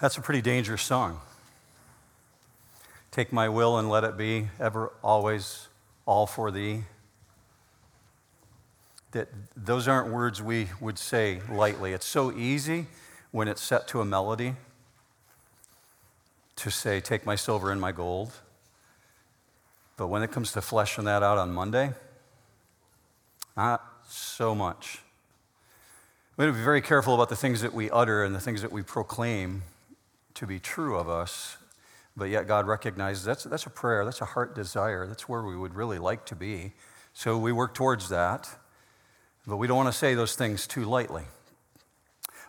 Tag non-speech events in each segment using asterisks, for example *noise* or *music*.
That's a pretty dangerous song. Take my will and let it be ever, always, all for thee. That those aren't words we would say lightly. It's so easy when it's set to a melody to say, Take my silver and my gold. But when it comes to fleshing that out on Monday, not so much. We have to be very careful about the things that we utter and the things that we proclaim to be true of us. But yet, God recognizes that's, that's a prayer, that's a heart desire, that's where we would really like to be. So we work towards that. But we don't want to say those things too lightly.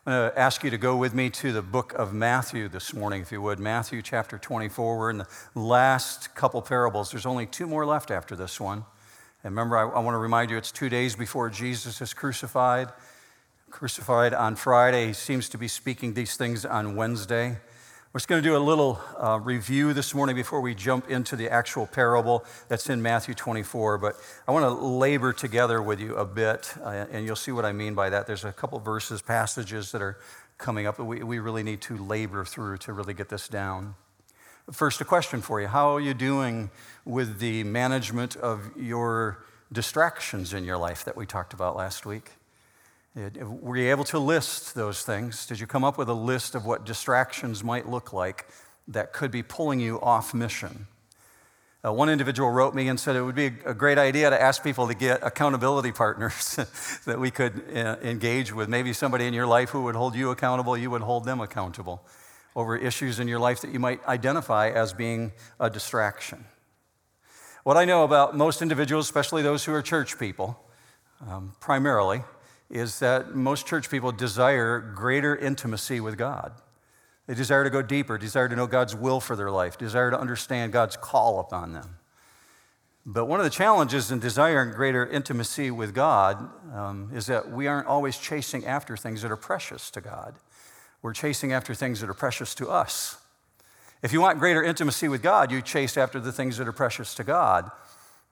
I'm going to ask you to go with me to the book of Matthew this morning, if you would. Matthew chapter 24. We're in the last couple parables. There's only two more left after this one. And remember, I, I want to remind you it's two days before Jesus is crucified. Crucified on Friday. He seems to be speaking these things on Wednesday. We're just going to do a little uh, review this morning before we jump into the actual parable that's in Matthew 24. But I want to labor together with you a bit, uh, and you'll see what I mean by that. There's a couple verses, passages that are coming up that we, we really need to labor through to really get this down. First, a question for you How are you doing with the management of your distractions in your life that we talked about last week? Were you able to list those things? Did you come up with a list of what distractions might look like that could be pulling you off mission? Uh, one individual wrote me and said it would be a great idea to ask people to get accountability *laughs* partners that we could uh, engage with. Maybe somebody in your life who would hold you accountable, you would hold them accountable over issues in your life that you might identify as being a distraction. What I know about most individuals, especially those who are church people, um, primarily, is that most church people desire greater intimacy with God. They desire to go deeper, desire to know God's will for their life, desire to understand God's call upon them. But one of the challenges in desiring greater intimacy with God um, is that we aren't always chasing after things that are precious to God. We're chasing after things that are precious to us. If you want greater intimacy with God, you chase after the things that are precious to God.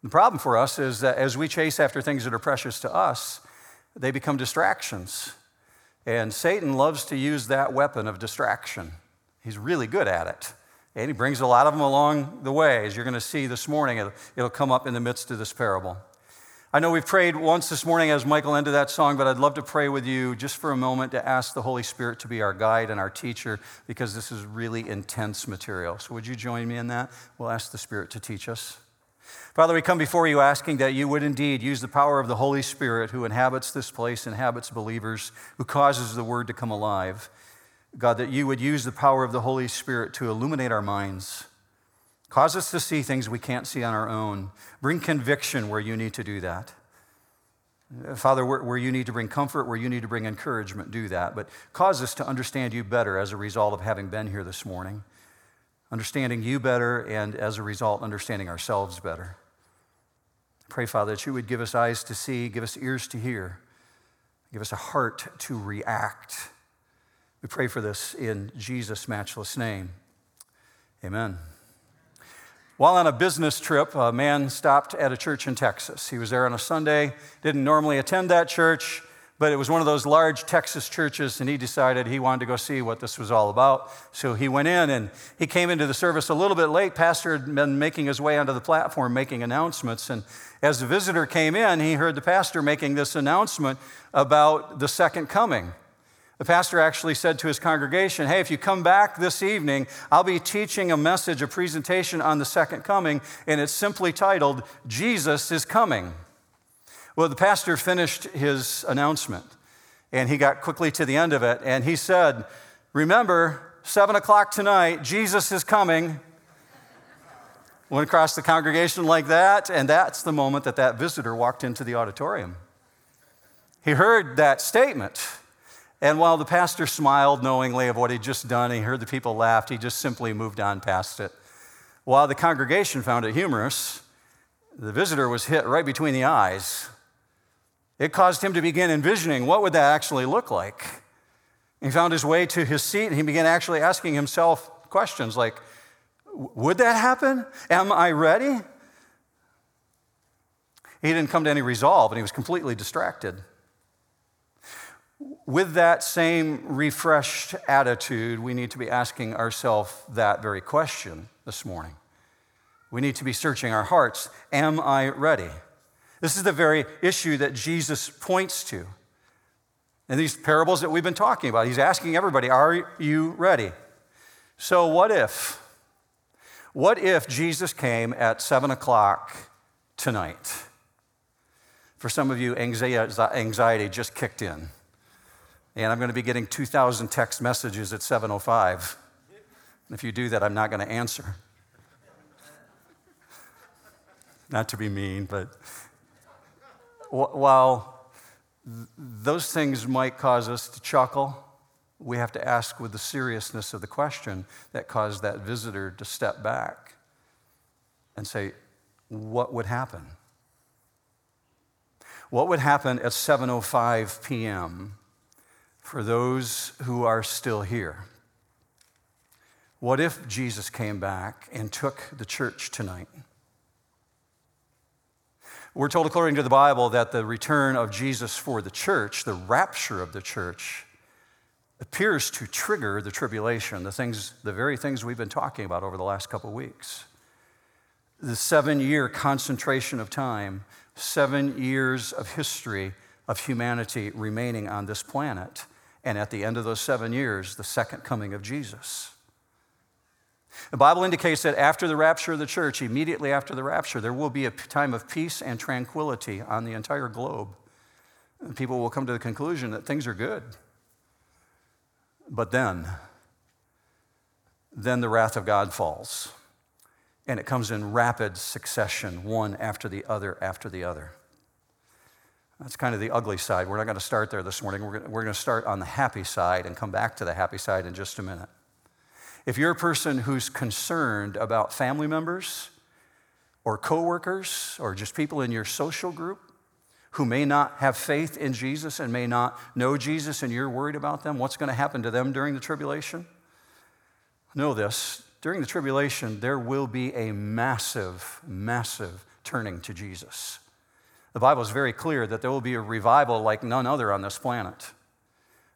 The problem for us is that as we chase after things that are precious to us, they become distractions. And Satan loves to use that weapon of distraction. He's really good at it. And he brings a lot of them along the way, as you're going to see this morning. It'll, come up in the midst of this parable. I know we've prayed once this morning as Michael ended that song, but I'd love to pray with you just for a moment to ask the Holy Spirit to be our guide and our teacher because this is really intense material. So, would you join me in that? We'll ask the Spirit to teach us. Father, we come before you asking that you would indeed use the power of the Holy Spirit who inhabits this place, inhabits believers, who causes the word to come alive. God, that you would use the power of the Holy Spirit to illuminate our minds. Cause us to see things we can't see on our own. Bring conviction where you need to do that. Father, where, where, you need to bring comfort, where you need to bring encouragement, do that. But cause us to understand you better as a result of having been here this morning, understanding you better, and as a result, understanding ourselves better. Pray, Father, that you would give us eyes to see, give us ears to hear, give us a heart to react. We pray for this in Jesus' matchless name. Amen. While on a business trip, a man stopped at a church in Texas. He was there on a Sunday, didn't normally attend that church, but it was one of those large Texas churches, and he decided he wanted to go see what this was all about. So he went in and he came into the service a little bit late. Pastor had been making his way onto the platform, making announcements. And as the visitor came in, he heard the pastor making this announcement about the second coming. The pastor actually said to his congregation, Hey, if you come back this evening, I'll be teaching a message, a presentation on the second coming, and it's simply titled, Jesus is Coming. Well, the pastor finished his announcement and he got quickly to the end of it and he said, Remember, seven o'clock tonight, Jesus is coming. Went across the congregation like that, and that's the moment that that visitor walked into the auditorium. He heard that statement, and while the pastor smiled knowingly of what he'd just done, he heard the people laughed, he just simply moved on past it. While the congregation found it humorous, the visitor was hit right between the eyes it caused him to begin envisioning what would that actually look like. He found his way to his seat and he began actually asking himself questions like, would that happen? Am I ready? He didn't come to any resolve and he was completely distracted. with that same refreshed attitude, we need to be asking ourselves that very question this morning. We need to be searching our hearts Am I ready? This is the very issue that Jesus points to. In these parables that we've been talking about, he's asking everybody, Are you ready? So, what if? What if Jesus came at 7 o'clock tonight? For some of you, anxiety just kicked in. And I'm going to be getting 2,000 text messages at 7.05. And If you do that, I'm not going to answer. Not to be mean, but while those things might cause us to chuckle, we have to ask with the seriousness of the question that caused that visitor to step back and say, What would happen? What would happen at 7:05 p.m. for those who are still here? What if Jesus came back and took the church tonight? We're told, according to the Bible, that the return of Jesus for the church, the rapture of the church, appears to trigger the tribulation, the things, the very things we've been talking about over the last couple of weeks. The seven year concentration of time, seven years of history of humanity remaining on this planet, and at the end of those seven years, the second coming of Jesus. The Bible indicates that after the rapture of the church, immediately after the rapture, there will be a time of peace and tranquility on the entire globe. And people will come to the conclusion that things are good. But then, then the wrath of God falls. And it comes in rapid succession, one after the other after the other. That's kind of the ugly side. We're not going to start there this morning. We're going to start on the happy side and come back to the happy side in just a minute. If you're a person who's concerned about family members or coworkers or just people in your social group who may not have faith in Jesus and may not know Jesus and you're worried about them, what's going to happen to them during the tribulation? Know this during the tribulation, there will be a massive, massive turning to Jesus. The Bible is very clear that there will be a revival like none other on this planet.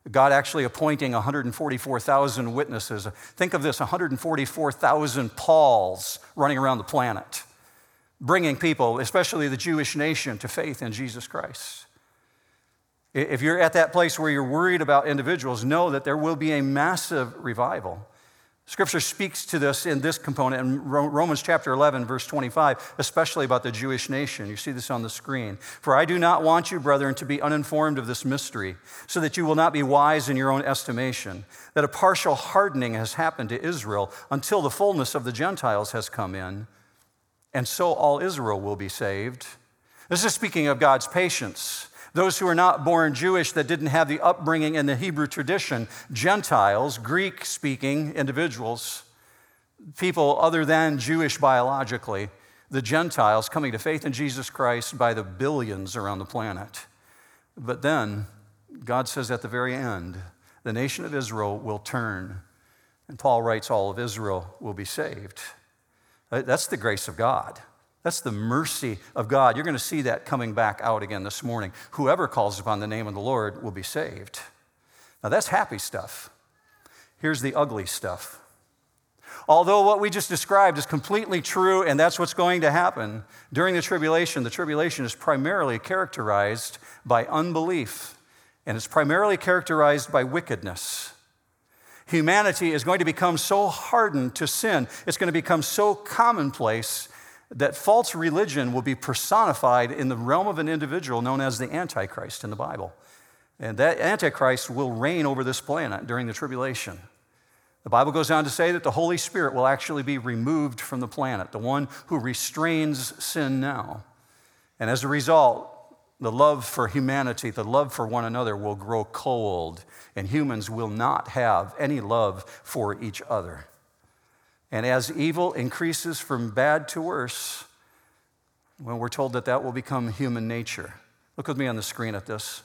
God actually appointing 144,000 witnesses. Think of this 144,000 Pauls running around the planet, bringing people, especially the Jewish nation, to faith in Jesus Christ. If you're at that place where you're worried about individuals, know that there will be a massive revival. Scripture speaks to this in this component in Romans chapter 11, verse 25, especially about the Jewish nation. You see this on the screen. For I do not want you, brethren, to be uninformed of this mystery, so that you will not be wise in your own estimation, that a partial hardening has happened to Israel until the fullness of the Gentiles has come in, and so all Israel will be saved. This is speaking of God's patience those who are not born Jewish that didn't have the upbringing in the Hebrew tradition, Gentiles, Greek speaking individuals, people other than Jewish biologically, the Gentiles coming to faith in Jesus Christ by the billions around the planet. But then, God says at the very end, the nation of Israel will turn. And Paul writes, all of Israel will be saved. That's the grace of God. That's the mercy of God. You're going to see that coming back out again this morning. Whoever calls upon the name of the Lord will be saved. Now, that's happy stuff. Here's the ugly stuff. Although what we just described is completely true and that's what's going to happen during the tribulation, the tribulation is primarily characterized by unbelief and it's primarily characterized by wickedness. Humanity is going to become so hardened to sin, it's going to become so commonplace that false religion will be personified in the realm of an individual known as the Antichrist in the Bible. And that Antichrist will reign over this planet during the tribulation. The Bible goes on to say that the Holy Spirit will actually be removed from the planet, the one who restrains sin now. And as a result, the love for humanity, the love for one another will grow cold, and humans will not have any love for each other. And as evil increases from bad to worse, well, we're told that that will become human nature. Look with me on the screen at this.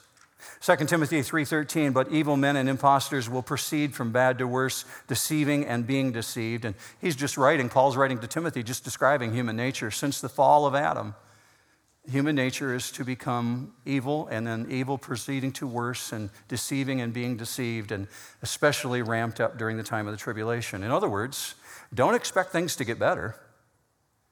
2 Timothy 3:13 but evil men and impostors will proceed from bad to worse deceiving and being deceived and he's just writing Paul's writing to Timothy just describing human nature since the fall of Adam human nature is to become evil, and then evil proceeding to worse, and deceiving and being deceived, and especially ramped up during the time of the tribulation. In other words, don't expect things to get better.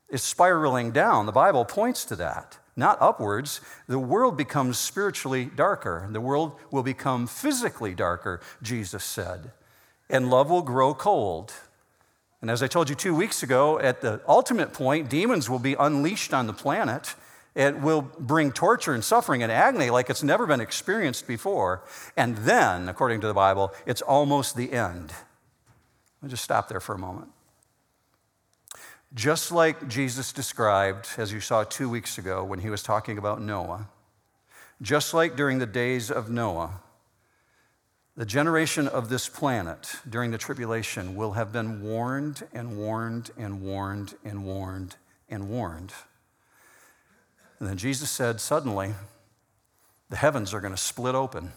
It's spiraling down. The Bible points to that, not upwards. The world becomes spiritually darker. The world will become physically darker, Jesus said, and love will grow cold. And as I told you two weeks ago, at the ultimate point, demons will be unleashed on the planet it will bring torture and suffering and agony like it's never been experienced before. And then, according to the Bible, it's almost the end. I'll just stop there for a moment. Just like Jesus described, as you saw two weeks ago when he was talking about Noah, just like during the days of Noah, the generation of this planet during the tribulation will have been warned and warned and warned and warned and warned. And then Jesus said, suddenly, the heavens are going to split open.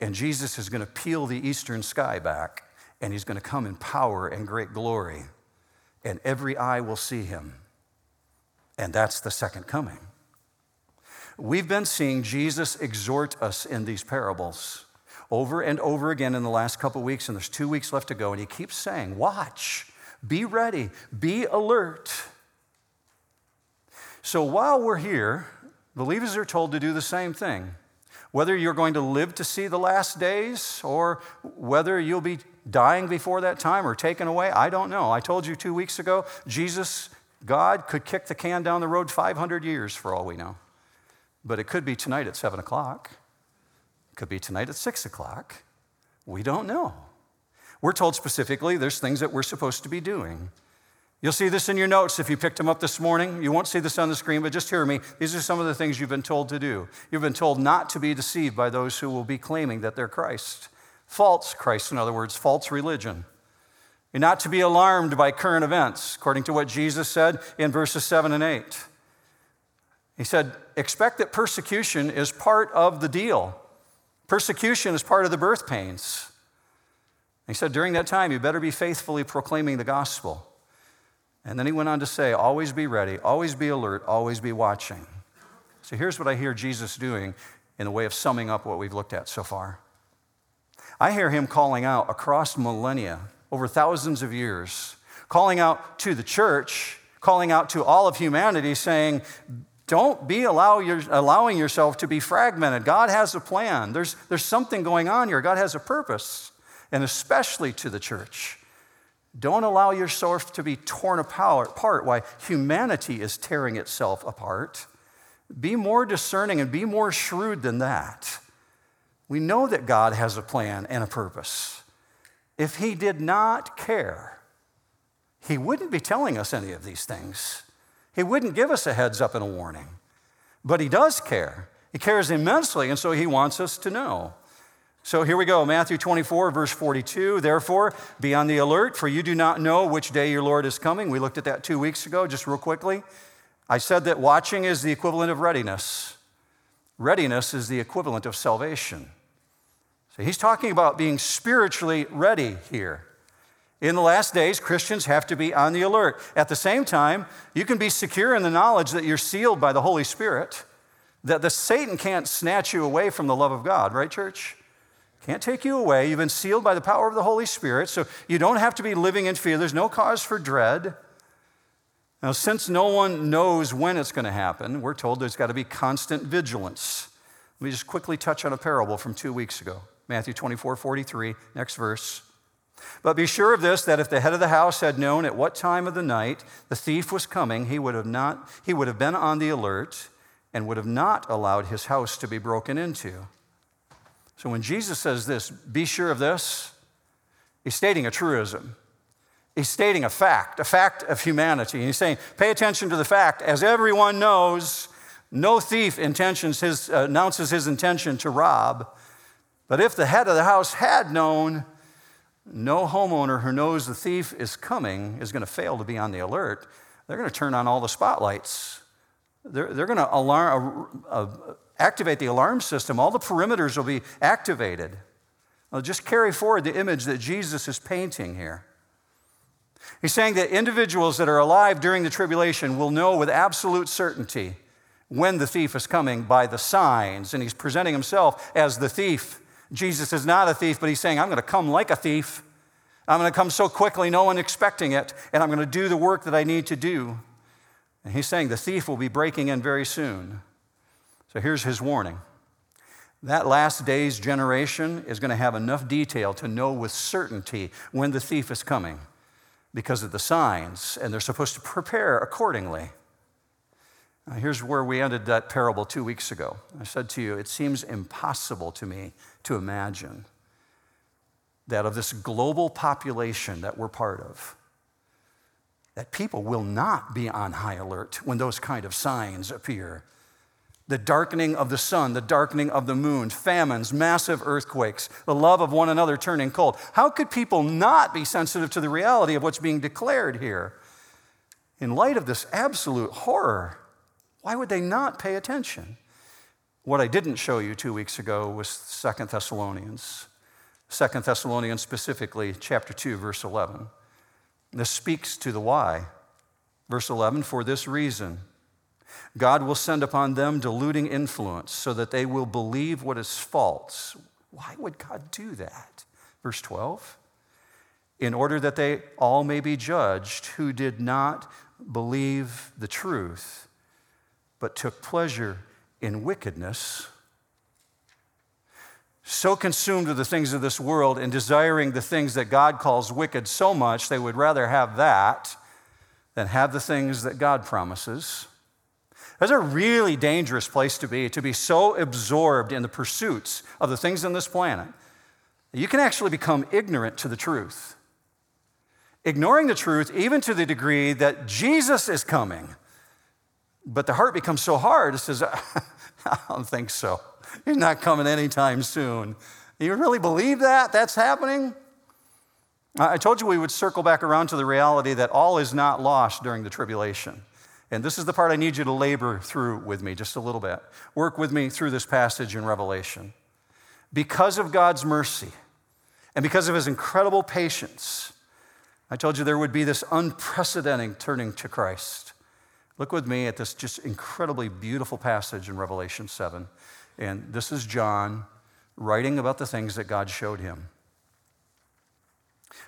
And Jesus is going to peel the eastern sky back. And he's going to come in power and great glory. And every eye will see him. And that's the second coming. We've been seeing Jesus exhort us in these parables over and over again in the last couple weeks, and there's two weeks left to go. And he keeps saying, Watch, be ready, be alert. So while we're here, believers are told to do the same thing. Whether you're going to live to see the last days or whether you'll be dying before that time or taken away, I don't know. I told you two weeks ago, Jesus, God, could kick the can down the road 500 years for all we know. But it could be tonight at 7 o'clock. It could be tonight at 6 o'clock. We don't know. We're told specifically there's things that we're supposed to be doing. You'll see this in your notes if you picked them up this morning. You won't see this on the screen, but just hear me. These are some of the things you've been told to do. You've been told not to be deceived by those who will be claiming that they're Christ. False Christ, in other words, false religion. You're not to be alarmed by current events, according to what Jesus said in verses 7 and 8. He said, Expect that persecution is part of the deal. Persecution is part of the birth pains. He said, During that time, you better be faithfully proclaiming the gospel. And then he went on to say, always be ready, always be alert, always be watching. So here's what I hear Jesus doing in the way of summing up what we've looked at so far. I hear him calling out across millennia, over thousands of years, calling out to the church, calling out to all of humanity, saying, don't be allow your, allowing yourself to be fragmented. God has a plan. There's, there's something going on here. God has a purpose, and especially to the church. Don't allow yourself to be torn apart while humanity is tearing itself apart. Be more discerning and be more shrewd than that. We know that God has a plan and a purpose. If He did not care, He wouldn't be telling us any of these things. He wouldn't give us a heads up and a warning. But He does care. He cares immensely, and so He wants us to know. So here we go Matthew 24, verse 42. Therefore, be on the alert, for you do not know which day your Lord is coming. We looked at that two weeks ago, just real quickly. I said that watching is the equivalent of readiness, readiness is the equivalent of salvation. So he's talking about being spiritually ready here. In the last days, Christians have to be on the alert. At the same time, you can be secure in the knowledge that you're sealed by the Holy Spirit, that the Satan can't snatch you away from the love of God, right, church? Can't take you away. You've been sealed by the power of the Holy Spirit, so you don't have to be living in fear. There's no cause for dread. Now, since no one knows when it's going to happen, we're told there's got to be constant vigilance. Let me just quickly touch on a parable from two weeks ago Matthew 24 43, next verse. But be sure of this that if the head of the house had known at what time of the night the thief was coming, he would have, not, he would have been on the alert and would have not allowed his house to be broken into. So when Jesus says this, be sure of this, he's stating a truism. He's stating a fact, a fact of humanity. And he's saying, pay attention to the fact. As everyone knows, no thief intentions his, uh, announces his intention to rob. But if the head of the house had known, no homeowner who knows the thief is coming is going to fail to be on the alert. They're going to turn on all the spotlights. They're, they're going to alarm, uh, uh, activate the alarm system, all the perimeters will be activated. Just carry forward the image that Jesus is painting here. He's saying that individuals that are alive during the tribulation will know with absolute certainty when the thief is coming by the signs, and he's presenting himself as the thief. Jesus is not a thief, but he's saying, I'm going to come like a thief. I'm going to come so quickly, no one expecting it, and I'm going to do the work that I need to do. And he's saying the thief will be breaking in very soon. So here's his warning that last day's generation is going to have enough detail to know with certainty when the thief is coming because of the signs, and they're supposed to prepare accordingly. Now, here's where we ended that parable two weeks ago. I said to you, it seems impossible to me to imagine that of this global population that we're part of, that people will not be on high alert when those kind of signs appear. The darkening of the sun, the darkening of the moon, famines, massive earthquakes, the love of one another turning cold. How could people not be sensitive to the reality of what's being declared here? In light of this absolute horror, why would they not pay attention? What I didn't show you two weeks ago was Second Thessalonians. Second Thessalonians, specifically, chapter 2, verse 11. This speaks to the why. Verse 11, for this reason, God will send upon them deluding influence so that they will believe what is false. Why would God do that? Verse 12, in order that they all may be judged who did not believe the truth, but took pleasure in wickedness, so consumed with the things of this world and desiring the things that God calls wicked so much, they would rather have that than have the things that God promises. That's a really dangerous place to be, to be so absorbed in the pursuits of the things on this planet. You can actually become ignorant to the truth. Ignoring the truth, even to the degree that Jesus is coming. But the heart becomes so hard, it says, *laughs* I don't think so. He's not coming anytime soon. You really believe that? That's happening? I told you we would circle back around to the reality that all is not lost during the tribulation. And this is the part I need you to labor through with me just a little bit. Work with me through this passage in Revelation. Because of God's mercy and because of his incredible patience, I told you there would be this unprecedented turning to Christ. Look with me at this just incredibly beautiful passage in Revelation 7. And this is John writing about the things that God showed him.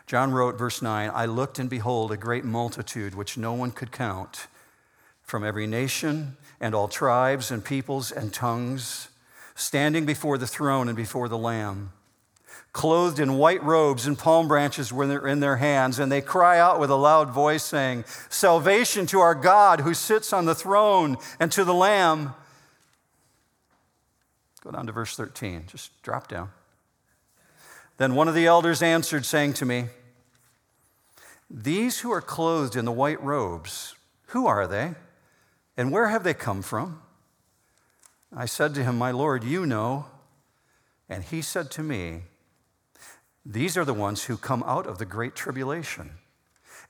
John wrote, verse 9 I looked and behold a great multitude which no one could count from every nation and all tribes and peoples and tongues, standing before the throne and before the Lamb clothed in white robes and palm branches were in their hands, and they cry out with a loud voice, saying, Salvation to our God who sits on the throne and to the Lamb. Go down to verse 13, just drop down. Then one of the elders answered, saying to me, These who are clothed in the white robes, who are they? And where have they come from? I said to him, My Lord, you know. And he said to me, these are the ones who come out of the great tribulation,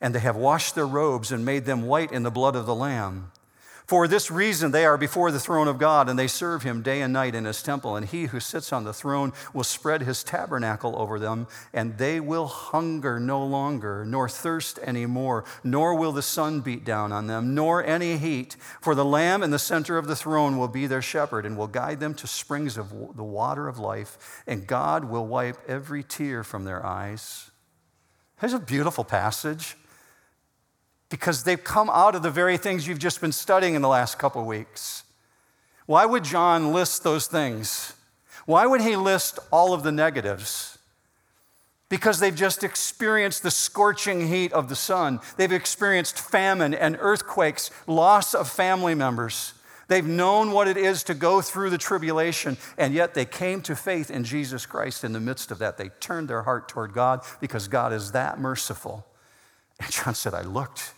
and they have washed their robes and made them white in the blood of the Lamb. For this reason, they are before the throne of God, and they serve him day and night in his temple. And he who sits on the throne will spread his tabernacle over them, and they will hunger no longer, nor thirst any more, nor will the sun beat down on them, nor any heat. For the Lamb in the center of the throne will be their shepherd, and will guide them to springs of the water of life, and God will wipe every tear from their eyes. There's a beautiful passage because they've come out of the very things you've just been studying in the last couple weeks. Why would John list those things? Why would he list all of the negatives? Because they've just experienced the scorching heat of the sun. They've experienced famine and earthquakes, loss of family members. They've known what it is to go through the tribulation, and yet they came to faith in Jesus Christ in the midst of that. They turned their heart toward God because God is that merciful. And John said, I looked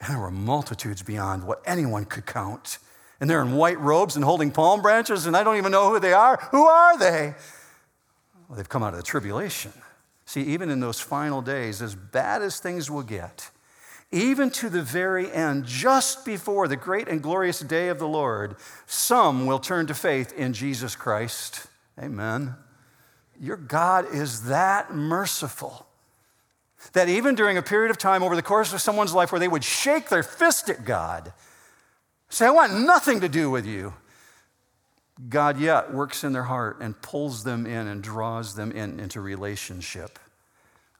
and there were multitudes beyond what anyone could count. And they're in white robes and holding palm branches, and I don't even know who they are. Who are they? Well, they've come out of the tribulation. See, even in those final days, as bad as things will get, even to the very end, just before the great and glorious day of the Lord, some will turn to faith in Jesus Christ. Amen. Your God is that merciful that even during a period of time over the course of someone's life where they would shake their fist at God, say, I want nothing to do with you. God yet works in their heart and pulls them in and draws them in into relationship.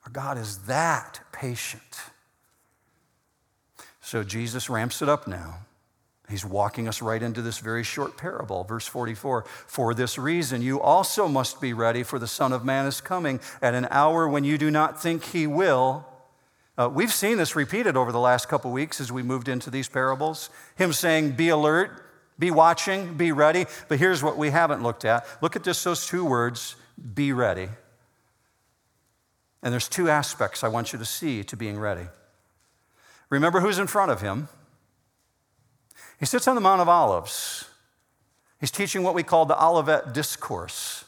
Our God is that patient. So Jesus ramps it up now. He's walking us right into this very short parable. Verse 44 For this reason, you also must be ready, for the Son of Man is coming at an hour when you do not think he will. Uh, we've seen this repeated over the last couple weeks as we moved into these parables. Him saying, Be alert, be watching, be ready. But here's what we haven't looked at. Look at just those two words be ready. And there's two aspects I want you to see to being ready. Remember who's in front of him he sits on the Mount of Olives. He's teaching what we call the Olivet Discourse.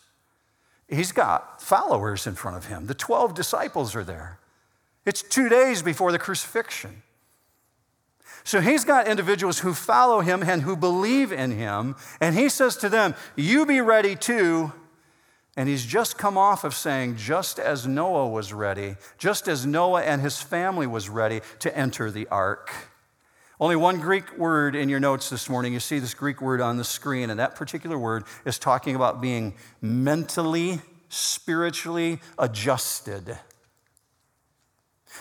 He's got followers in front of him. The 12 disciples are there. It's two days before the crucifixion. So he's got individuals who follow him and who believe in him. And he says to them, You be ready too. And he's just come off of saying, just as Noah was ready, just as Noah and his family was ready to enter the ark. Only one Greek word in your notes this morning. You see this Greek word on the screen, and that particular word is talking about being mentally, spiritually adjusted.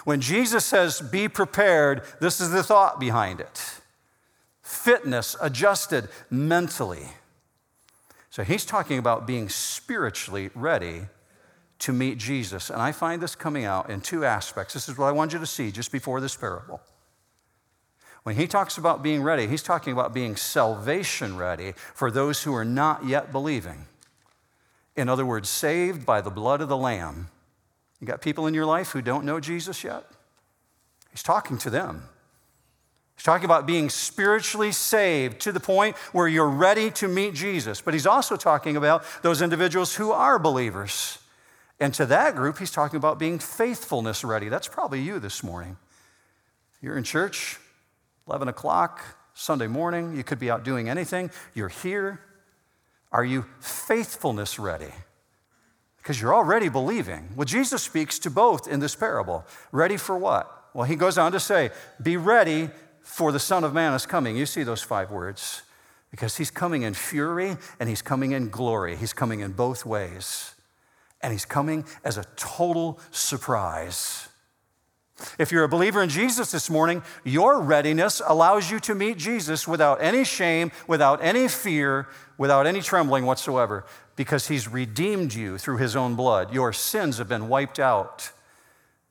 When Jesus says, be prepared, this is the thought behind it fitness, adjusted mentally. So he's talking about being spiritually ready to meet Jesus. And I find this coming out in two aspects. This is what I want you to see just before this parable. When he talks about being ready, he's talking about being salvation ready for those who are not yet believing. In other words, saved by the blood of the Lamb. You got people in your life who don't know Jesus yet? He's talking to them. He's talking about being spiritually saved to the point where you're ready to meet Jesus. But he's also talking about those individuals who are believers. And to that group, he's talking about being faithfulness ready. That's probably you this morning. You're in church, 11 o'clock, Sunday morning, you could be out doing anything. You're here. Are you faithfulness ready? Because you're already believing. Well, Jesus speaks to both in this parable. Ready for what? Well, he goes on to say, Be ready for the Son of Man is coming. You see those five words. Because he's coming in fury and he's coming in glory. He's coming in both ways. And he's coming as a total surprise. If you're a believer in Jesus this morning, your readiness allows you to meet Jesus without any shame, without any fear, without any trembling whatsoever, because he's redeemed you through his own blood. Your sins have been wiped out.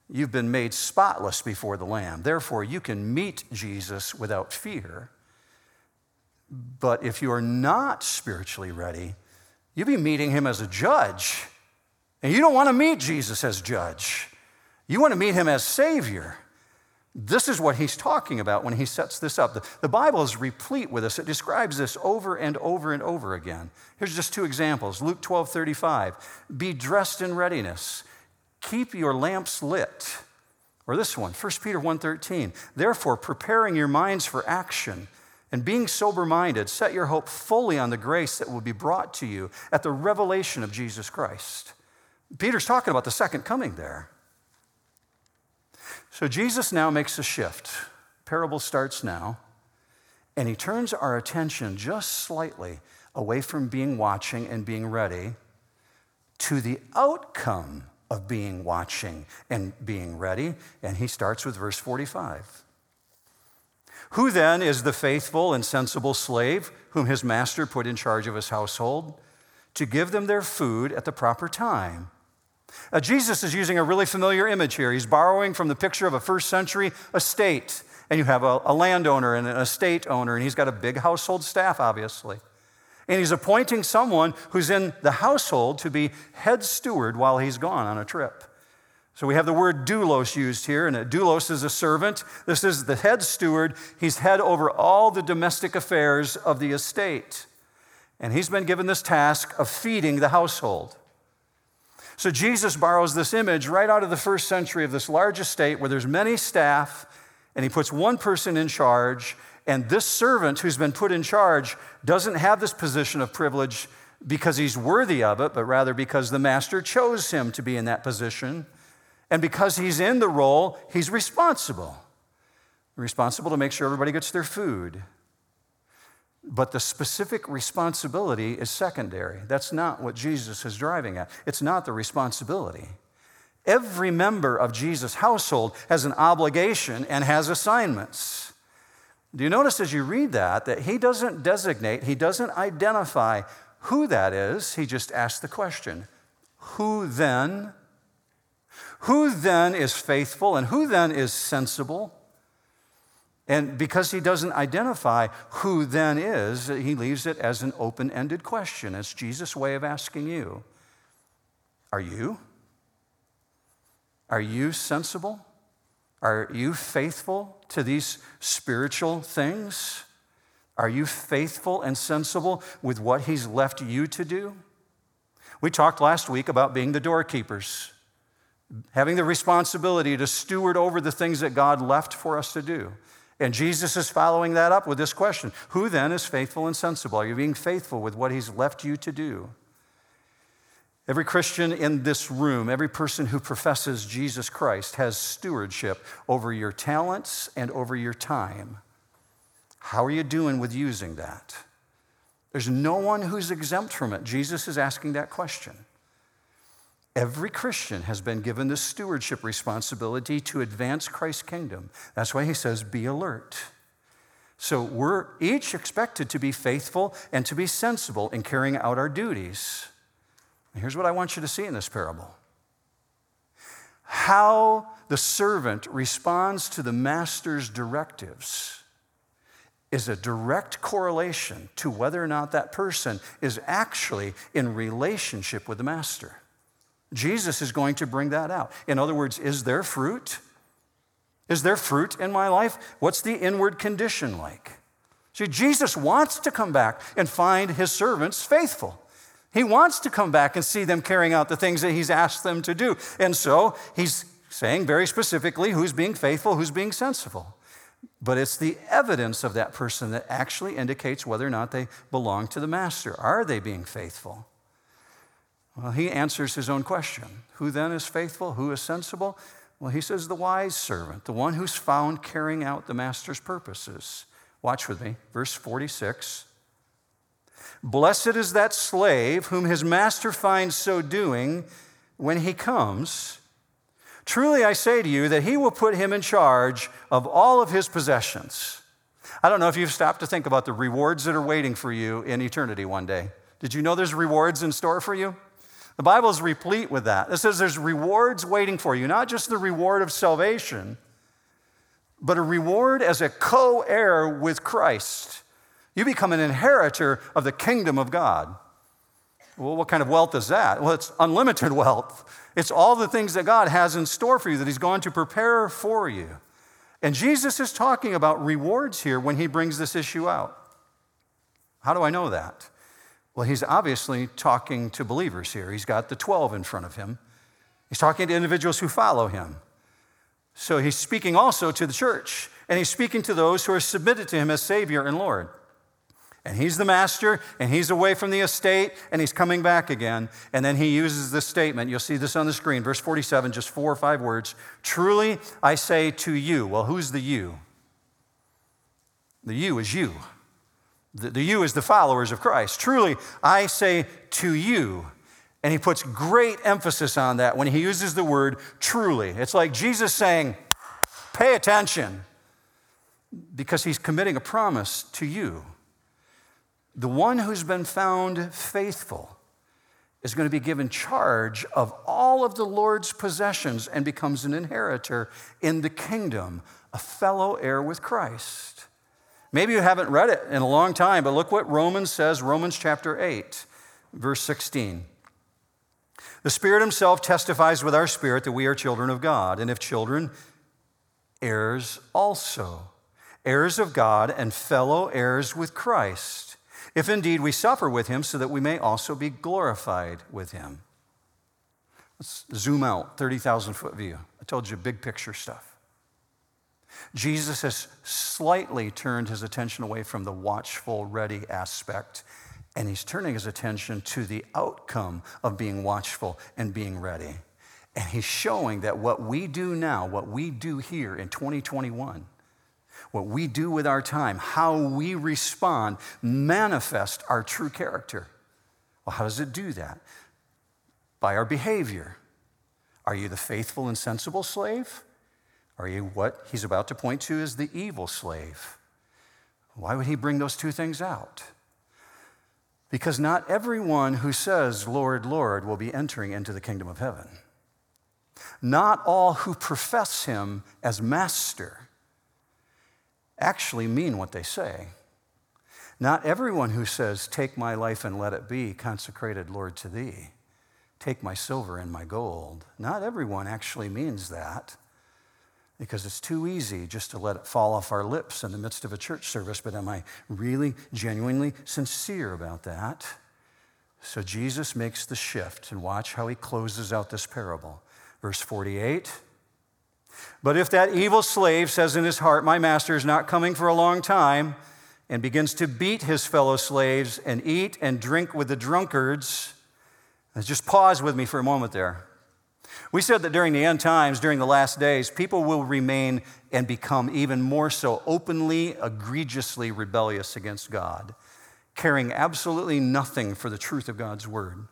You've been made spotless before the Lamb. Therefore, you can meet Jesus without fear. But if you are not spiritually ready, you'll be meeting him as a judge. And you don't want to meet Jesus as judge. You want to meet him as Savior. This is what he's talking about when he sets this up. The, the, Bible is replete with this. It describes this over and over and over again. Here's just two examples Luke 12 35. Be dressed in readiness, keep your lamps lit. Or this one, 1 Peter 1:13. Therefore, preparing your minds for action and being sober-minded, set your hope fully on the grace that will be brought to you at the revelation of Jesus Christ. Peter's talking about the second coming there. So Jesus now makes a shift. Parable starts now, and he turns our attention just slightly away from being watching and being ready to the outcome of being watching and being ready. And he starts with verse 45. Who then is the faithful and sensible slave whom his master put in charge of his household to give them their food at the proper time? Jesus is using a really familiar image here. He's borrowing from the picture of a first century estate. And you have a, a landowner and an estate owner, and he's got a big household staff, obviously. And he's appointing someone who's in the household to be head steward while he's gone on a trip. So we have the word doulos used here, and doulos is a servant. This is the head steward. He's head over all the domestic affairs of the estate. And he's been given this task of feeding the household. So Jesus borrows this image right out of the first century of this large estate where there's many staff, and he puts one person in charge. And this servant who's been put in charge doesn't have this position of privilege because he's worthy of it, but rather because the master chose him to be in that position. And because he's in the role, he's responsible. Responsible to make sure everybody gets their food. But the specific responsibility is secondary. That's not what Jesus is driving at. It's not the responsibility. Every member of Jesus' household has an obligation and has assignments. Do you notice as you read that that he doesn't designate, he doesn't identify who that is, he just asks the question Who then? Who then is faithful and who then is sensible? And because he doesn't identify who then is, he leaves it as an open ended question. It's Jesus' way of asking you Are you? Are you sensible? Are you faithful to these spiritual things? Are you faithful and sensible with what he's left you to do? We talked last week about being the doorkeepers, having the responsibility to steward over the things that God left for us to do. And Jesus is following that up with this question Who then is faithful and sensible? Are you being faithful with what He's left you to do? Every Christian in this room, every person who professes Jesus Christ has stewardship over your talents and over your time. How are you doing with using that? There's no one who's exempt from it. Jesus is asking that question. Every Christian has been given the stewardship responsibility to advance Christ's kingdom. That's why he says, be alert. So we're each expected to be faithful and to be sensible in carrying out our duties. And here's what I want you to see in this parable how the servant responds to the master's directives is a direct correlation to whether or not that person is actually in relationship with the master. Jesus is going to bring that out. In other words, is there fruit? Is there fruit in my life? What's the inward condition like? See, Jesus wants to come back and find his servants faithful. He wants to come back and see them carrying out the things that he's asked them to do. And so he's saying very specifically who's being faithful, who's being sensible. But it's the evidence of that person that actually indicates whether or not they belong to the master. Are they being faithful? Well, he answers his own question Who then is faithful? Who is sensible? Well, he says, The wise servant, the one who's found carrying out the master's purposes. Watch with me, verse 46. Blessed is that slave whom his master finds so doing when he comes. Truly I say to you that he will put him in charge of all of his possessions. I don't know if you've stopped to think about the rewards that are waiting for you in eternity one day. Did you know there's rewards in store for you? The Bible is replete with that. It says there's rewards waiting for you, not just the reward of salvation, but a reward as a co heir with Christ. You become an inheritor of the kingdom of God. Well, what kind of wealth is that? Well, it's unlimited *laughs* wealth. It's all the things that God has in store for you that He's going to prepare for you. And Jesus is talking about rewards here when He brings this issue out. How do I know that? Well, he's obviously talking to believers here. He's got the 12 in front of him. He's talking to individuals who follow him. So he's speaking also to the church, and he's speaking to those who are submitted to him as Savior and Lord. And he's the master, and he's away from the estate, and he's coming back again. And then he uses this statement. You'll see this on the screen, verse 47, just four or five words. Truly I say to you. Well, who's the you? The you is you. The, the you is the followers of Christ. Truly, I say to you. And he puts great emphasis on that when he uses the word truly. It's like Jesus saying, pay attention, because he's committing a promise to you. The one who's been found faithful is going to be given charge of all of the Lord's possessions and becomes an inheritor in the kingdom, a fellow heir with Christ. Maybe you haven't read it in a long time, but look what Romans says, Romans chapter 8, verse 16. The Spirit Himself testifies with our spirit that we are children of God, and if children, heirs also, heirs of God and fellow heirs with Christ, if indeed we suffer with Him, so that we may also be glorified with Him. Let's zoom out, 30,000 foot view. I told you big picture stuff. Jesus has slightly turned his attention away from the watchful, ready aspect, and he's turning his attention to the outcome of being watchful and being ready. And he's showing that what we do now, what we do here in 2021, what we do with our time, how we respond, manifest our true character. Well, how does it do that? By our behavior. Are you the faithful and sensible slave? Are you what he's about to point to as the evil slave? Why would he bring those two things out? Because not everyone who says, Lord, Lord, will be entering into the kingdom of heaven. Not all who profess him as master actually mean what they say. Not everyone who says, Take my life and let it be consecrated, Lord, to thee. Take my silver and my gold. Not everyone actually means that because it's too easy just to let it fall off our lips in the midst of a church service. But am I really genuinely sincere about that? So Jesus makes the shift, and watch how he closes out this parable. Verse 48 But if that evil slave says in his heart, My master is not coming for a long time, and begins to beat his fellow slaves and eat and drink with the drunkards, just pause with me for a moment there. We said that during the end times, during the last days, people will remain and become even more so openly, egregiously rebellious against God, caring absolutely nothing for the truth of God's word.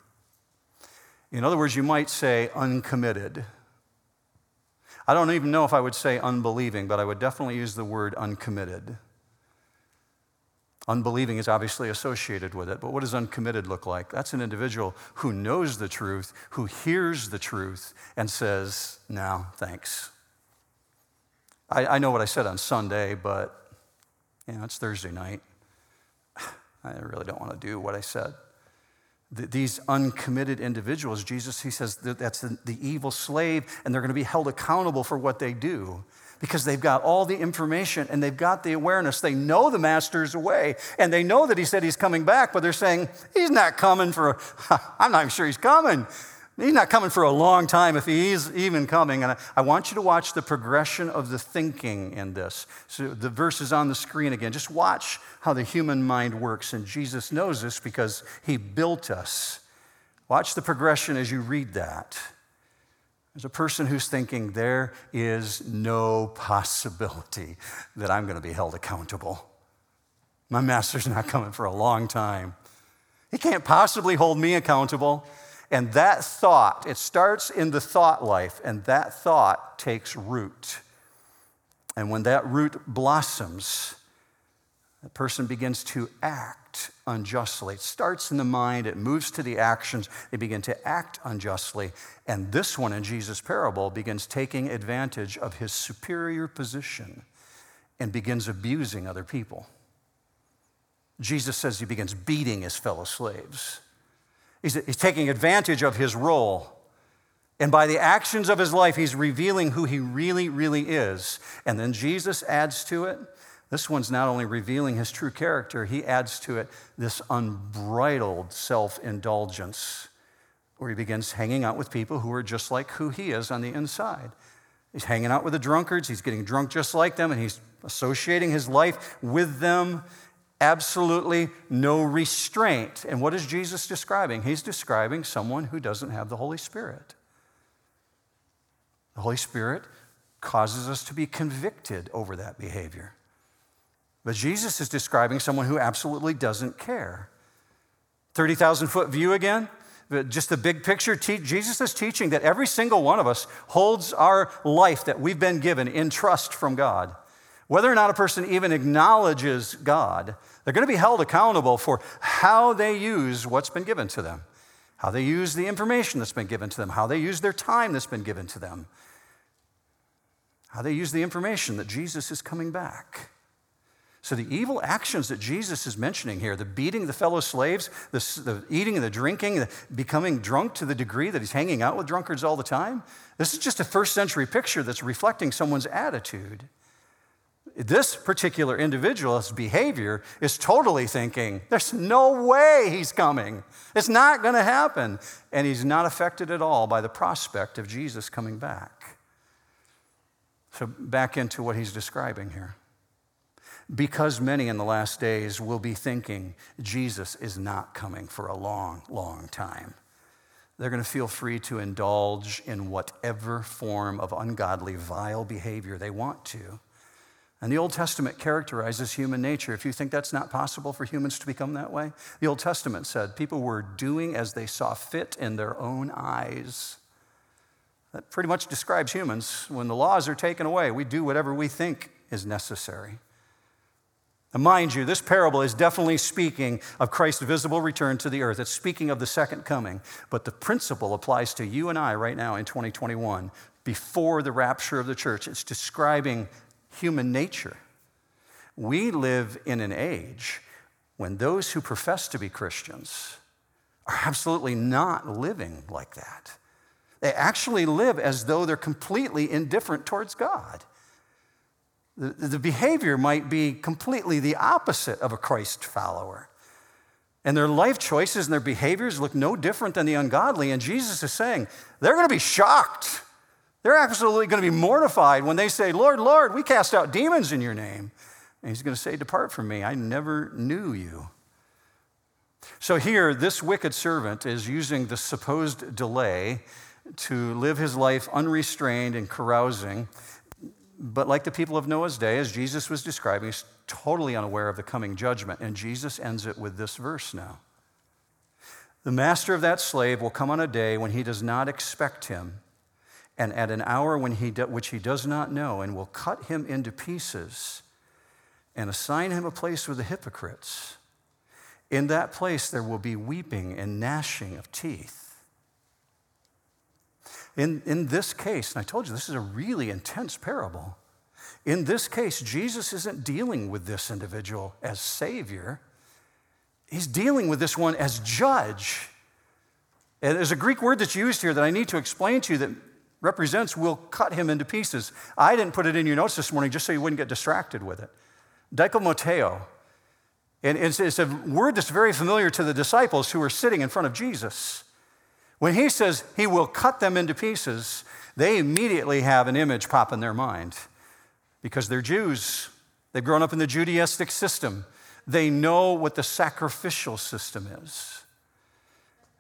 In other words, you might say uncommitted. I don't even know if I would say unbelieving, but I would definitely use the word uncommitted. Unbelieving is obviously associated with it, but what does uncommitted look like? That's an individual who knows the truth, who hears the truth, and says, No, thanks. I, I know what I said on Sunday, but you know, it's Thursday night. *sighs* I really don't want to do what I said. these uncommitted individuals, Jesus, he says that that's the evil slave, and they're going to be held accountable for what they do because they've got all the information and they've got the awareness. They know the master's away and they know that he said he's coming back, but they're saying, he's not coming for, *laughs* I'm not even sure he's coming. He's not coming for a long time if he is even coming. And I, I want you to watch the progression of the thinking in this. So the verse is on the screen again. Just watch how the human mind works. And Jesus knows this because he built us. Watch the progression as you read that. There's a person who's thinking there is no possibility that I'm going to be held accountable. My master's not coming for a long time. He can't possibly hold me accountable. And that thought, it starts in the thought life, and that thought takes root. And when that root blossoms, the person begins to act unjustly. It starts in the mind, it moves to the actions, they begin to act unjustly. And this one in Jesus' parable begins taking advantage of his superior position and begins abusing other people. Jesus says he begins beating his fellow slaves. He's, he's taking advantage of his role. And by the actions of his life, he's revealing who he really, really is. And then Jesus adds to it this one's not only revealing his true character, he adds to it this unbridled self indulgence, where he begins hanging out with people who are just like who he is on the inside. He's hanging out with the drunkards, he's getting drunk just like them, and he's associating his life with them. Absolutely no restraint. And what is Jesus describing? He's describing someone who doesn't have the Holy Spirit. The Holy Spirit causes us to be convicted over that behavior. But Jesus is describing someone who absolutely doesn't care. 30,000 foot view again. Just the big picture, Jesus is teaching that every single one of us holds our life that we've been given in trust from God. Whether or not a person even acknowledges God, they're going to be held accountable for how they use what's been given to them, how they use the information that's been given to them, how they use their time that's been given to them, how they use the information that Jesus is coming back. So, the evil actions that Jesus is mentioning here the beating the fellow slaves, the, the eating and the drinking, the becoming drunk to the degree that he's hanging out with drunkards all the time this is just a first century picture that's reflecting someone's attitude. This particular individual's behavior is totally thinking, there's no way he's coming. It's not going to happen. And he's not affected at all by the prospect of Jesus coming back. So, back into what he's describing here because many in the last days will be thinking Jesus is not coming for a long, long time. They're going to feel free to indulge in whatever form of ungodly, vile behavior they want to. And the Old Testament characterizes human nature. If you think that's not possible for humans to become that way, the Old Testament said people were doing as they saw fit in their own eyes. That pretty much describes humans. When the laws are taken away, we do whatever we think is necessary. And mind you, this parable is definitely speaking of Christ's visible return to the earth. It's speaking of the second coming. But the principle applies to you and I right now in 2021, before the rapture of the church. It's describing human nature. We live in an age when those who profess to be Christians are absolutely not living like that. They actually live as though they're completely indifferent towards God. The, the behavior might be completely the opposite of a Christ follower. And their life choices and their behaviors look no different than the ungodly. And Jesus is saying they're going to be shocked they're absolutely going to be mortified when they say, Lord, Lord, we cast out demons in your name. And he's going to say, Depart from me, I never knew you. So here, this wicked servant is using the supposed delay to live his life unrestrained and carousing. But like the people of Noah's day, as Jesus was describing, he's totally unaware of the coming judgment. And Jesus ends it with this verse now. The master of that slave will come on a day when he does not expect him and at an hour when he do, which he does not know, and will cut him into pieces and assign him a place with the hypocrites. In that place there will be weeping and gnashing of teeth. In, in this case, and I told you this is a really intense parable. In this case, Jesus isn't dealing with this individual as Savior, he's dealing with this one as judge. And there's a Greek word that's used here that I need to explain to you that represents will cut him into pieces. I didn't put it in your notes this morning just so you wouldn't get distracted with it. Dikemoteo. And it's, it's a word that's very familiar to the disciples who were sitting in front of Jesus. When he says he will cut them into pieces, they immediately have an image pop in their mind because they're Jews. They've grown up in the Judaistic system. They know what the sacrificial system is.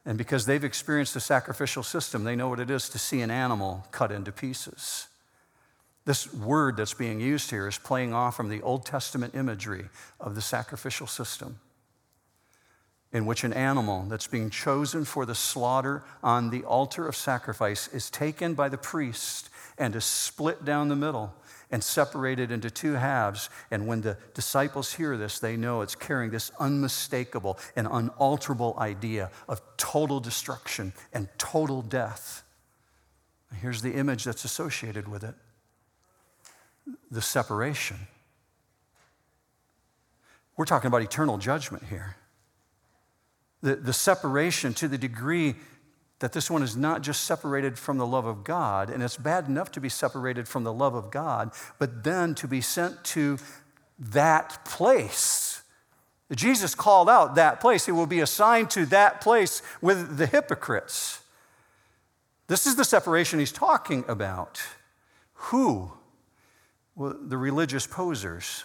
And because they've experienced the sacrificial system, they know what it is to see an animal cut into pieces. This word that's being used here is playing off from the Old Testament imagery of the sacrificial system, in which an animal that's being chosen for the slaughter on the altar of sacrifice is taken by the priest and is split down the middle and separated into two halves. And when the disciples hear this, they know it's carrying this unmistakable and unalterable idea of total destruction and total death. Here's the image that's associated with it the separation. We're talking about eternal judgment here. The, the separation to the degree that this one is not just separated from the love of God, and it's bad enough to be separated from the love of God, but then to be sent to that place. Jesus called out that place. He will be assigned to that place with the hypocrites. This is the separation he's talking about. Who? Well, the religious posers.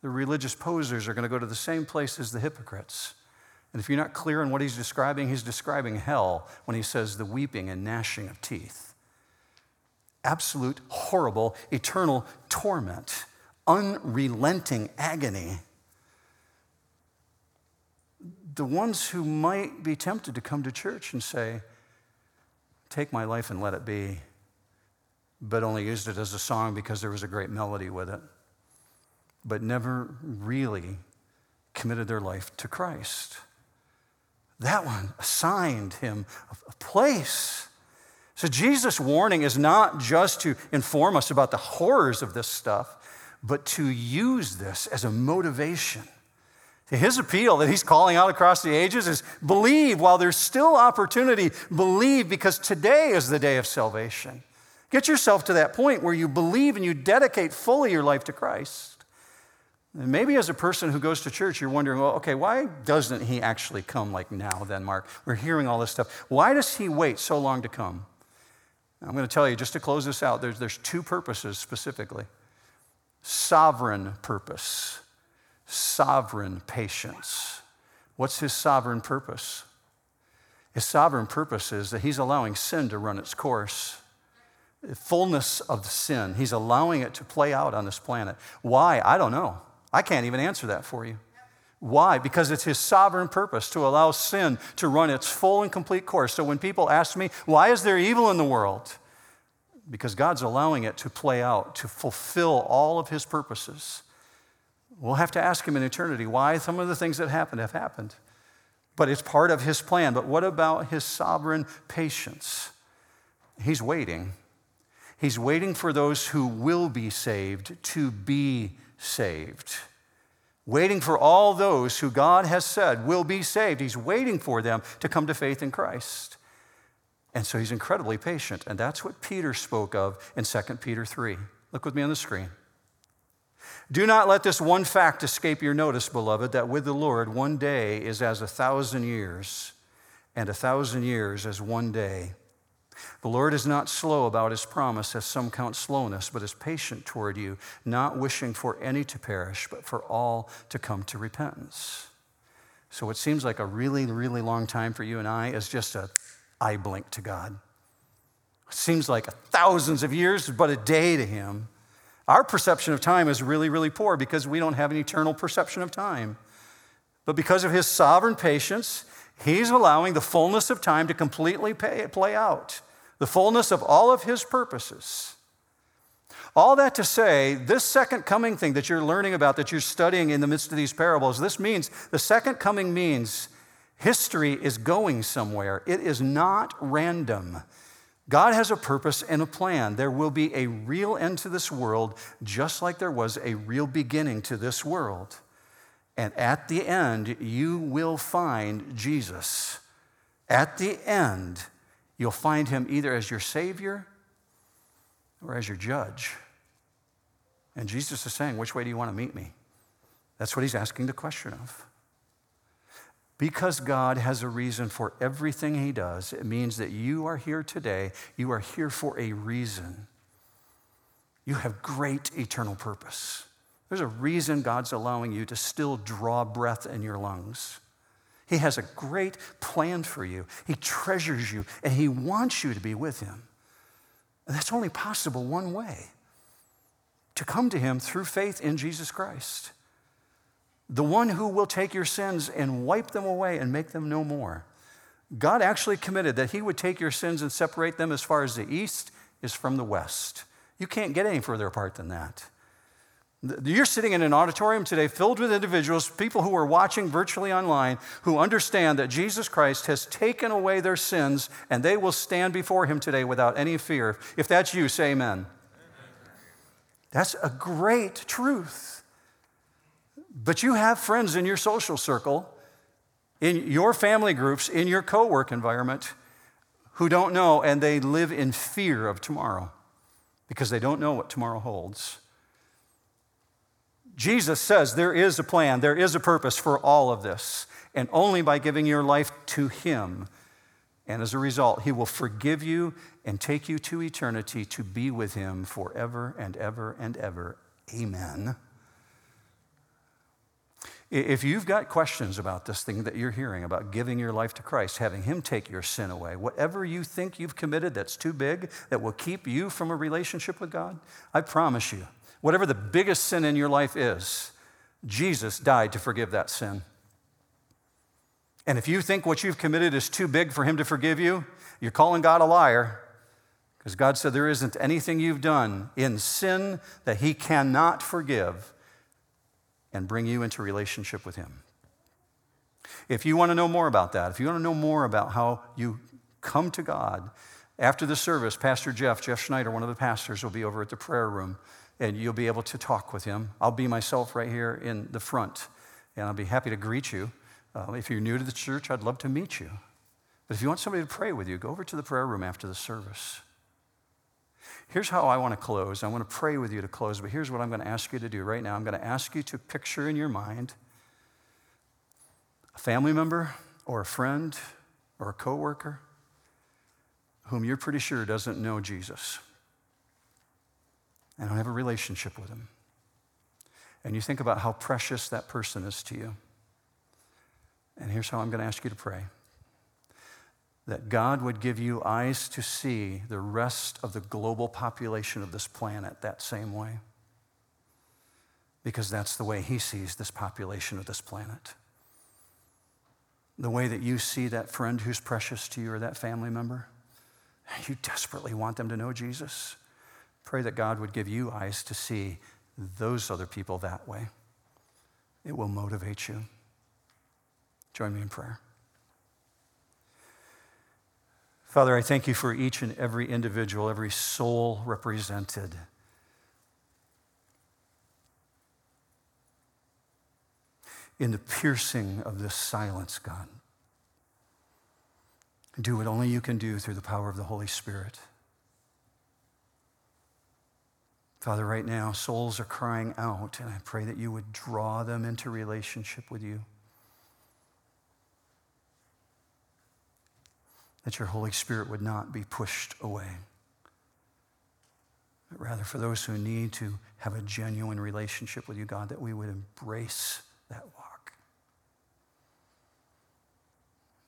The religious posers are going to go to the same place as the hypocrites. And if you're not clear on what he's describing, he's describing hell when he says the weeping and gnashing of teeth. Absolute, horrible, eternal torment, unrelenting agony. The ones who might be tempted to come to church and say, Take my life and let it be, but only used it as a song because there was a great melody with it, but never really committed their life to Christ. That one assigned him a place. So Jesus' warning is not just to inform us about the horrors of this stuff, but to use this as a motivation. His appeal that he's calling out across the ages is believe while there's still opportunity. Believe because today is the day of salvation. Get yourself to that point where you believe and you dedicate fully your life to Christ. And maybe as a person who goes to church, you're wondering, well, okay, why doesn't he actually come like now then, Mark? We're hearing all this stuff. Why does he wait so long to come? I'm going to tell you, just to close this out, there's, there's two purposes specifically sovereign purpose, sovereign patience. What's his sovereign purpose? His sovereign purpose is that he's allowing sin to run its course. fullness of sin. He's allowing it to play out on this planet. Why? I don't know. I can't even answer that for you. Why? Because it's his sovereign purpose to allow sin to run its full and complete course. So when people ask me, why is there evil in the world? Because God's allowing it to play out, to fulfill all of his purposes. We'll have to ask him in eternity why some of the things that happened have happened. But it's part of his plan. But what about his sovereign patience? He's waiting. He's waiting for those who will be saved to be saved waiting for all those who God has said will be saved. He's waiting for them to come to faith in Christ. And so he's incredibly patient. And that's what Peter spoke of in 2 Peter 3. Look with me on the screen. Do not let this one fact escape your notice, beloved, that with the Lord, one day is as a thousand years, and a thousand years as one day. The Lord is not slow about his promise, as some count slowness, but is patient toward you, not wishing for any to perish, but for all to come to repentance. So, what seems like a really, really long time for you and I is just a eye blink to God. It seems like thousands of years, but a day to him. Our perception of time is really, really poor because we don't have an eternal perception of time. But because of his sovereign patience, he's allowing the fullness of time to completely pay, play out the fullness of all of his purposes. All that to say, this second coming thing that you're learning about, that you're studying in the midst of these parables, this means the second coming means history is going somewhere. It is not random. God has a purpose and a plan. There will be a real end to this world, just like there was a real beginning to this world. And at the end, you will find Jesus. At the end, You'll find him either as your Savior or as your judge. And Jesus is saying, Which way do you want to meet me? That's what he's asking the question of. Because God has a reason for everything he does, it means that you are here today. You are here for a reason. You have great eternal purpose. There's a reason God's allowing you to still draw breath in your lungs. He has a great plan for you. He treasures you and He wants you to be with Him. And that's only possible one way to come to Him through faith in Jesus Christ. The one who will take your sins and wipe them away and make them no more. God actually committed that He would take your sins and separate them as far as the east is from the west. You can't get any further apart than that. You're sitting in an auditorium today filled with individuals, people who are watching virtually online, who understand that Jesus Christ has taken away their sins and they will stand before him today without any fear. If that's you, say amen. That's a great truth. But you have friends in your social circle, in your family groups, in your co work environment who don't know and they live in fear of tomorrow because they don't know what tomorrow holds. Jesus says there is a plan, there is a purpose for all of this, and only by giving your life to Him. And as a result, He will forgive you and take you to eternity to be with Him forever and ever and ever. Amen. If you've got questions about this thing that you're hearing about giving your life to Christ, having Him take your sin away, whatever you think you've committed that's too big, that will keep you from a relationship with God, I promise you, Whatever the biggest sin in your life is, Jesus died to forgive that sin. And if you think what you've committed is too big for Him to forgive you, you're calling God a liar. Because God said there isn't anything you've done in sin that He cannot forgive and bring you into relationship with Him. If you want to know more about that, if you want to know more about how you come to God, after the service, Pastor Jeff, Jeff Schneider, one of the pastors, will be over at the prayer room and you'll be able to talk with him. I'll be myself right here in the front, and I'll be happy to greet you. Uh, if you're new to the church, I'd love to meet you. But if you want somebody to pray with you, go over to the prayer room after the service. Here's how I want to close. I want to pray with you to close, but here's what I'm going to ask you to do right now. I'm going to ask you to picture in your mind a family member or a friend or a coworker whom you're pretty sure doesn't know Jesus and don't have a relationship with Him. And you think about how precious that person is to you. And here's how I'm going to ask you to pray that God would give you eyes to see the rest of the global population of this planet that same way. Because that's the way He sees this population of this planet. The way that you see that friend who's precious to you or that family member, you desperately want them to know Jesus. Pray that God would give you eyes to see those other people that way. It will motivate you. Join me in prayer. Father, I thank you for each and every individual, every soul represented. In the piercing of this silence, God. Do what only you can do through the power of the Holy Spirit. Father, right now, souls are crying out, and I pray that you would draw them into relationship with you. that your Holy Spirit would not be pushed away. But rather, for those who need to have a genuine relationship with you, God, that we would embrace that walk.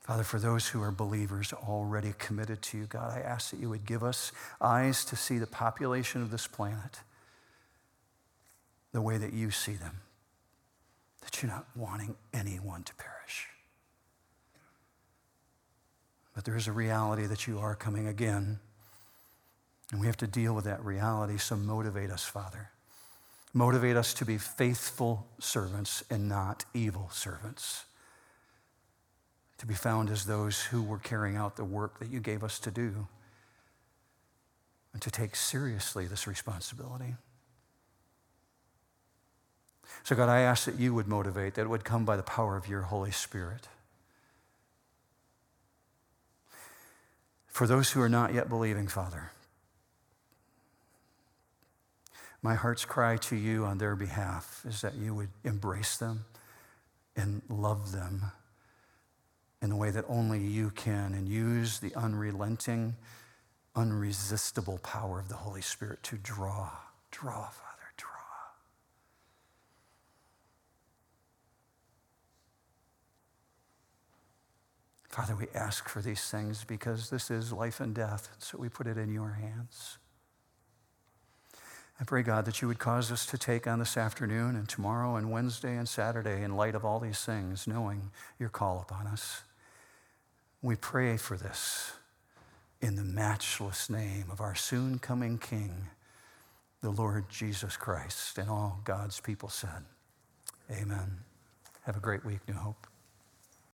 Father, for those who are believers already committed to you, God, I ask that you would give us eyes to see the population of this planet the way that you see them, that you're not wanting anyone to perish. But there is a reality that you are coming again. And we have to deal with that reality. So motivate us, Father. Motivate us to be faithful servants and not evil servants. To be found as those who were carrying out the work that you gave us to do. And to take seriously this responsibility. So, God, I ask that you would motivate, that it would come by the power of your Holy Spirit. For those who are not yet believing, Father, my heart's cry to you on their behalf is that you would embrace them and love them in the way that only you can and use the unrelenting, unresistible power of the Holy Spirit to draw, draw, Father, draw. Father, we ask for these things because this is life and death, so we put it in your hands. I pray, God, that you would cause us to take on this afternoon and tomorrow and Wednesday and Saturday in light of all these things, knowing your call upon us. We pray for this in the matchless name of our soon coming King, the Lord Jesus Christ. And all God's people said, Amen. Have a great week, New Hope.